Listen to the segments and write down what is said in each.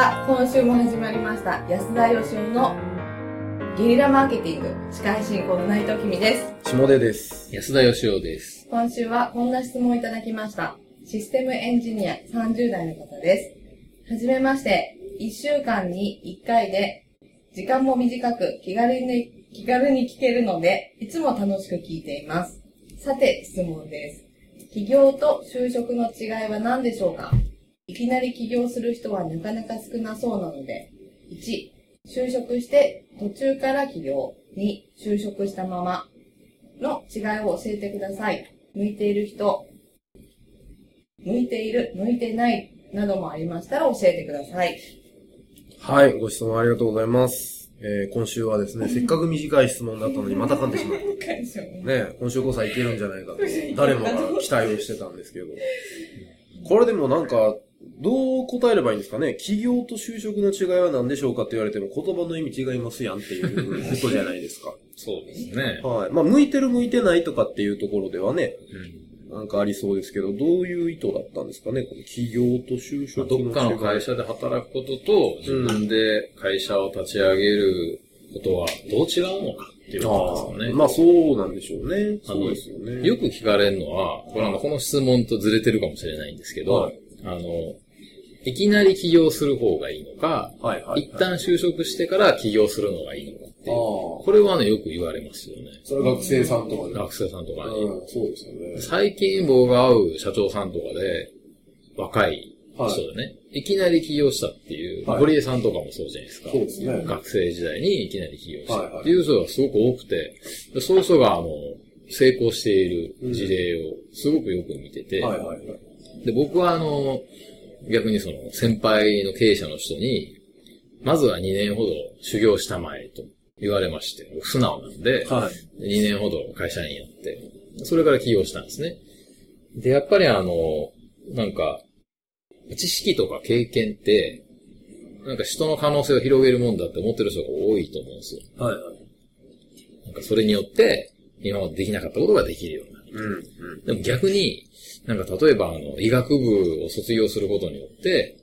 は、今週も始まりました安田義雄のゲリラマーケティング司会進行の内藤君です。下出です。安田義雄です。今週はこんな質問をいただきました。システムエンジニア30代の方です。はじめまして、1週間に1回で、時間も短く気軽に、気軽に聞けるので、いつも楽しく聞いています。さて、質問です。起業と就職の違いは何でしょうか？いきなり起業する人はなかなか少なそうなので、1、就職して途中から起業。2、就職したままの違いを教えてください。向いている人、向いている、向いてないなどもありましたら教えてください。はい、ご質問ありがとうございます。えー、今週はですね、せっかく短い質問だったのにまた噛んでしまった。ね、今週こそはいけるんじゃないかと、誰もが期待をしてたんですけど。これでもなんか、どう答えればいいんですかね？企業と就職の違いは何でしょうかって言われても言葉の意味違いますやんっていう ことじゃないですか。そうですね。はい。まあ、向いてる向いてないとかっていうところではね、うんなんかありそうですけど、どういう意図だったんですかね？この企業と就職の違い。どっかの会社で働くことと、自分で会社を立ち上げることはどう違うのかっていうことですよね。まあそうなんでしょうね。そうですよね。よく聞かれるのは、これあの、この質問とずれてるかもしれないんですけど、はいあの、いきなり起業する方がいいのか、はいはい。一旦就職してから起業するのがいいのかっていう。これはね、よく言われますよね。それは学生さんとかで。学生さんとかに。うん、そうですよね。最近僕が会う社長さんとかで、若い人でね、い、きなり起業したっていう、はい堀江さんとかもそうじゃないですか。そうですね。学生時代にいきなり起業したっていう人がすごく多くて、でそういう人が、あの、成功している事例をすごくよく見てて。で、僕はあの、逆にその先輩の経営者の人に、まずは2年ほど修行したまえと言われまして、僕素直なんで、はい。2年ほど会社員やって、それから起業したんですね。で、やっぱりあの、なんか、知識とか経験って、なんか人の可能性を広げるもんだって思ってる人が多いと思うんですよ。はいはい。なんかそれによって、今までできなかったことができるようになる。うん、うん。でも逆に、なんか例えばあの、医学部を卒業することによって、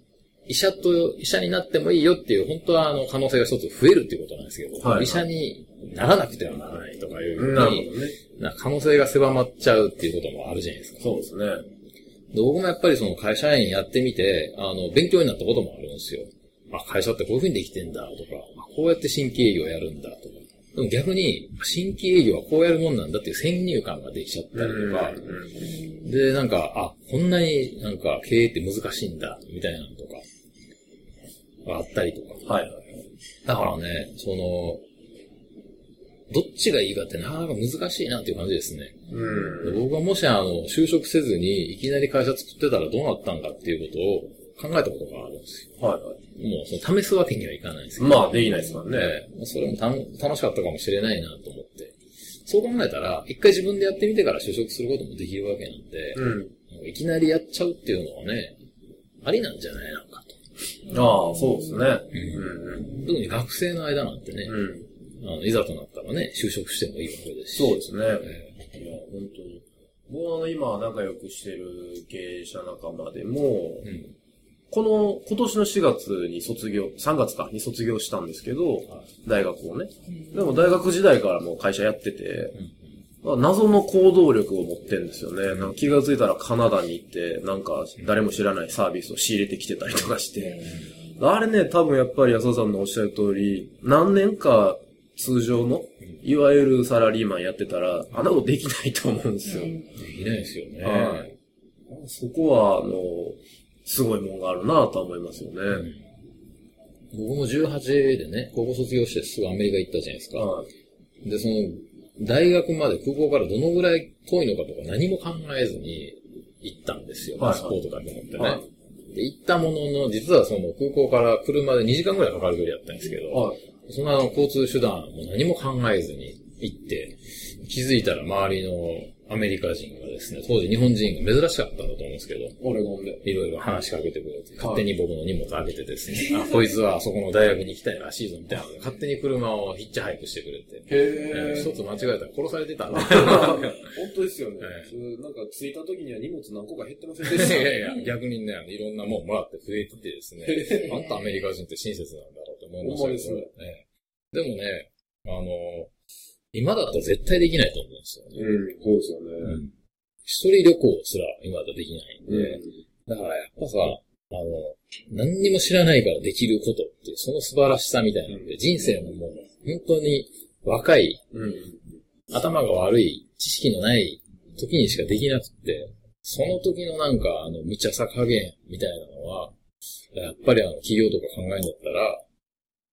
医者と、医者になってもいいよっていう、本当はあの、可能性が一つ増えるっていうことなんですけど、はい医者にならなくてはならないとかいうふうにね。可能性が狭まっちゃうっていうこともあるじゃないですか。そうですね。で僕もやっぱりその会社員やってみて、あの、勉強になったこともあるんですよ。あ、会社ってこういう風にできてんだとか、あこうやって新規営業やるんだとか。でも逆に、新規営業はこうやるもんなんだっていう先入観ができちゃったりとか、で、なんか、あ、こんなになんか経営って難しいんだ、みたいなのとか、があったりとか。はいはい。だからね、その、どっちがいいかってなかなか難しいなっていう感じですね。うん。で僕はもしあの、就職せずにいきなり会社作ってたらどうなったんかっていうことを考えたことがあるんですよ。はいはい。もうその試すわけにはいかないんですけど。まあ、できないですからね。ええそれもた楽しかったかもしれないなと思って。そう考えたら、一回自分でやってみてから就職することもできるわけなんで、うん。いきなりやっちゃうっていうのはね、ありなんじゃないのかと。ああ、そうですね。うん特に学生の間なんてね、うん。うん。あのいざとなったらね、就職してもいいわけですし。そうですね。えいや、本当に。僕はあの今仲良くしてる経営者仲間でも、えうんこの、今年の4月に卒業、3月か、に卒業したんですけど、大学をね。でも大学時代からもう会社やってて、まあ謎の行動力を持ってるんですよね。なんか気がついたらカナダに行って、なんか誰も知らないサービスを仕入れてきてたりとかして。あれね、多分やっぱり安田さんのおっしゃる通り、何年か通常の、いわゆるサラリーマンやってたら、あんなことできないと思うんですよ。できないですよね。はいそこは、あの、すごいもんがあるなとは思いますよね。僕も18でね、高校卒業してすぐアメリカ行ったじゃないですか。はいで、その、大学まで空港からどのぐらい遠いのかとか何も考えずに行ったんですよ。はいパスポートかと思ってね。はいで、行ったものの、実はその空港から車で2時間ぐらいかかる距離だったんですけど、はい。そんな交通手段も何も考えずに行って、気づいたら周りのアメリカ人がですね、当時日本人が珍しかったんだと思うんですけど、オレゴンで。いろいろ話しかけてくれて、勝手に僕の荷物開けてですね、あ、こいつはあそこの大学に行きたいらしいぞみたいな。勝手に車をヒッチハイクしてくれて、えーへ一つ間違えたら殺されてたんで。本当ですよね。なんか着いた時には荷物何個か減ってませんいでした？やいや、逆にね、いろんなもんもらって増えててですね。へ、あんたアメリカ人って親切なんだろうって思いましたけど、ね。でもね、あの、今だったら絶対できないと思うんですよね。うん、そうですよね。うん一人旅行すら今だとできないんで、うん。だからやっぱさ、あの、何にも知らないからできることってその素晴らしさみたいなんで、人生のもう、本当に若い、うん。頭が悪い、知識のない時にしかできなくって、その時のなんか、あの、無茶さ加減みたいなのは、やっぱりあの、企業とか考えるんだったら、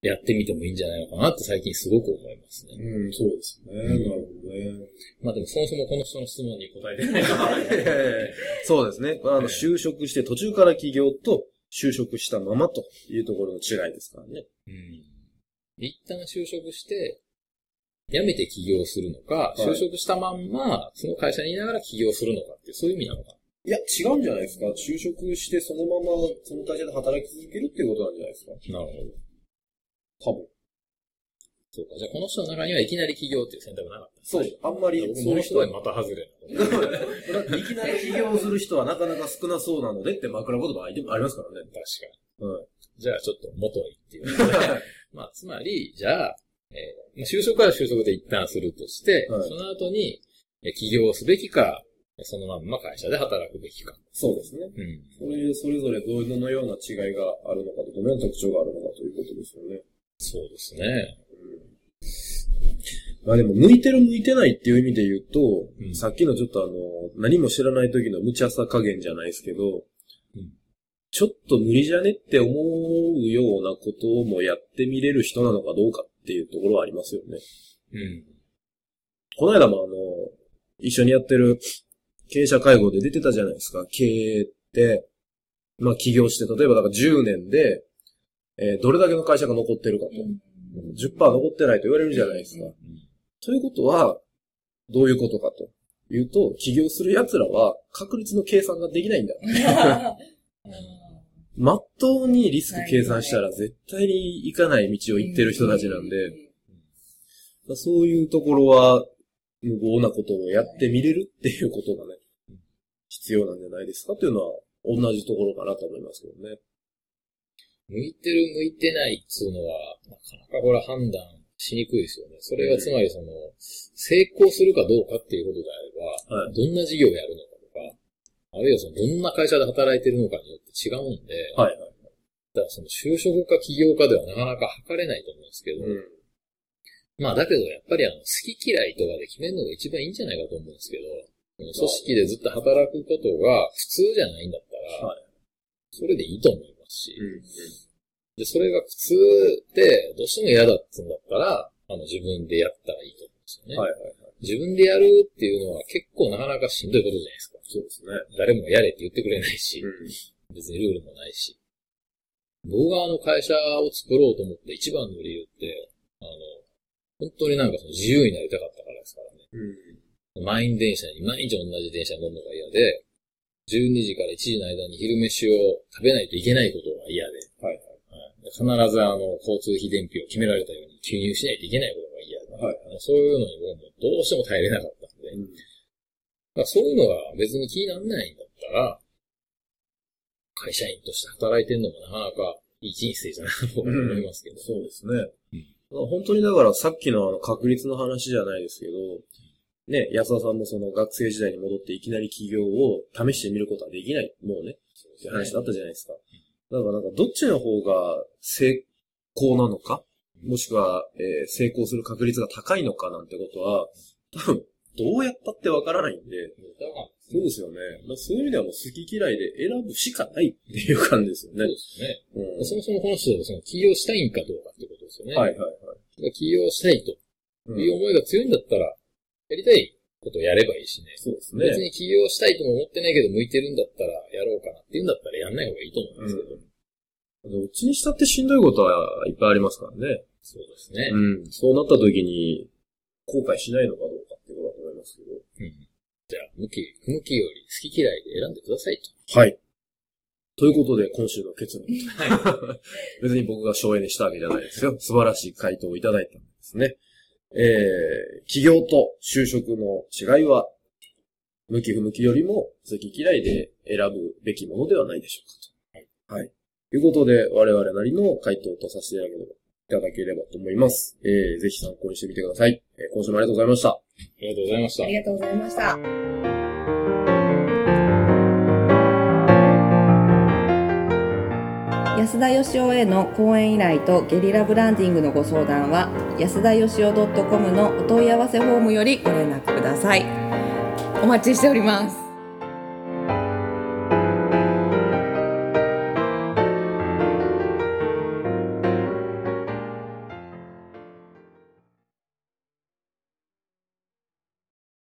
やってみてもいいんじゃないのかなって最近すごく思いますね。うん、そうですね。なるほどね。まあでもそもそもこの人の質問に答えてないから、そうですね。あの、就職して途中から起業と就職したままというところの違いですからね。うん一旦就職して、辞めて起業するのか、い就職したまんま、その会社にいながら起業するのかってそういう意味なのかいや、違うんじゃないですか。就職してそのままその会社で働き続けるっていうことなんじゃないですか。な。なるほど。多分。そうか。じゃあこの人の中にはいきなり起業っていう選択なかった。そう。あんまり、僕そういう人はまた外れなと思って。だっていきなり起業する人はなかなか少なそうなのでって枕言葉ありますからね。確かうん。に。じゃあちょっと元いっていう。まあ、つまり、じゃあ、えーまあ就職から就職で一旦するとして、はいその後に、えー起業すべきか、そのまんま会社で働くべきか。そうですね。うん。それ、それぞれどのような違いがあるのかと、どのような特徴があるのかということですよね。そうですね。まあでも、向いてる向いてないっていう意味で言うと、うんさっきのちょっとあの、何も知らない時の無茶さ加減じゃないですけど、うんちょっと無理じゃねって思うようなこともやってみれる人なのかどうかっていうところはありますよね。うん。この間もあの、一緒にやってる経営者会合で出てたじゃないですか。経営って、まあ起業して、例えばだから10年で、えーどれだけの会社が残ってるかと。10%残ってないと言われるじゃないですか。ということは、どういうことかというと、起業する奴らは確率の計算ができないんだ。まっとうにリスク計算したら絶対に行かない道を行ってる人たちなんで、そういうところは、無謀なことをやってみれるっていうことがね、必要なんじゃないですかっていうのは、同じところかなと思いますけどね。向いてる向いてないっつうのは、なかなかこれは判断しにくいですよね。それがつまりその、成功するかどうかっていうことであれば、はいどんな事業をやるのかとか、あるいはその、どんな会社で働いてるのかによって違うんで、はいはい。だからその就職か起業かではなかなか測れないと思うんですけど、うん。まあだけどやっぱりあの、好き嫌いとかで決めるのが一番いいんじゃないかと思うんですけど、組織でずっと働くことが普通じゃないんだったら、はそれでいいと思いますし、うん。で、それが普通で、どうしても嫌だって言うんだったら、あの、自分でやったらいいと思うんですよね。はいはいはい。自分でやるっていうのは結構なかなかしんどいことじゃないですか。そうですね。誰もがやれって言ってくれないし、うん。別にルールもないし。僕があの会社を作ろうと思った一番の理由って、あの、本当になんかその自由になりたかったからですからね。うん。満員電車に毎日同じ電車に乗るのが嫌で、12時から1時の間に昼飯を食べないといけないことが嫌で、はいはい必ずあの、交通費伝票を決められたように記入しないといけないことが嫌で、はい。はい。そういうのに僕もどうしても耐えれなかったんで、うんまあ、そういうのが別に気にならないんだったら、会社員として働いてるのもなかなかいい人生じゃないと思いますけど。そうですね。本当にだからさっきのあの確率の話じゃないですけど、ね、安田さんもその学生時代に戻っていきなり起業を試してみることはできない。もうね、って話だったじゃないですか。だからなんかどっちの方が成功なのか、もしくは、えー成功する確率が高いのかなんてことは、多分、どうやったってわからないんで、そうですよね。だからそういう意味ではもう好き嫌いで選ぶしかないっていう感じですよねそうで。すね。うんそもそもこの人がその起業したいんかどうかってことですよね。はいはいはい。起業したいとうんいう思いが強いんだったら、やりたいことをやればいいしね。そうですね。別に起業したいとも思ってないけど、向いてるんだったらやろうかなっていうんだったらやんない方がいいと思いますけど。どっちにしたってしんどいことはいっぱいありますからね。そうですね。うん。そうなった時に、後悔しないのかどうかっていうことだと思いますけど。うんじゃあ、向き、不向きより好き嫌いで選んでくださいと。はい。ということで、今週の結論。別に僕が省エネしたわけじゃないですよ。素晴らしい回答をいただいたんですね。えー、企業と就職の違いは、向き不向きよりも好き嫌いで選ぶべきものではないでしょうかと。はい。ということで、我々なりの回答とさせていただければいただければと思います。えー、ぜひ参考にしてみてください。えー今週もありがとうございました。ありがとうございましたあり。がとうございました。安田義雄への講演依頼とゲリラブランディングのご相談は安田義雄 .com のお問い合わせフォームよりご連絡ください。お待ちしております。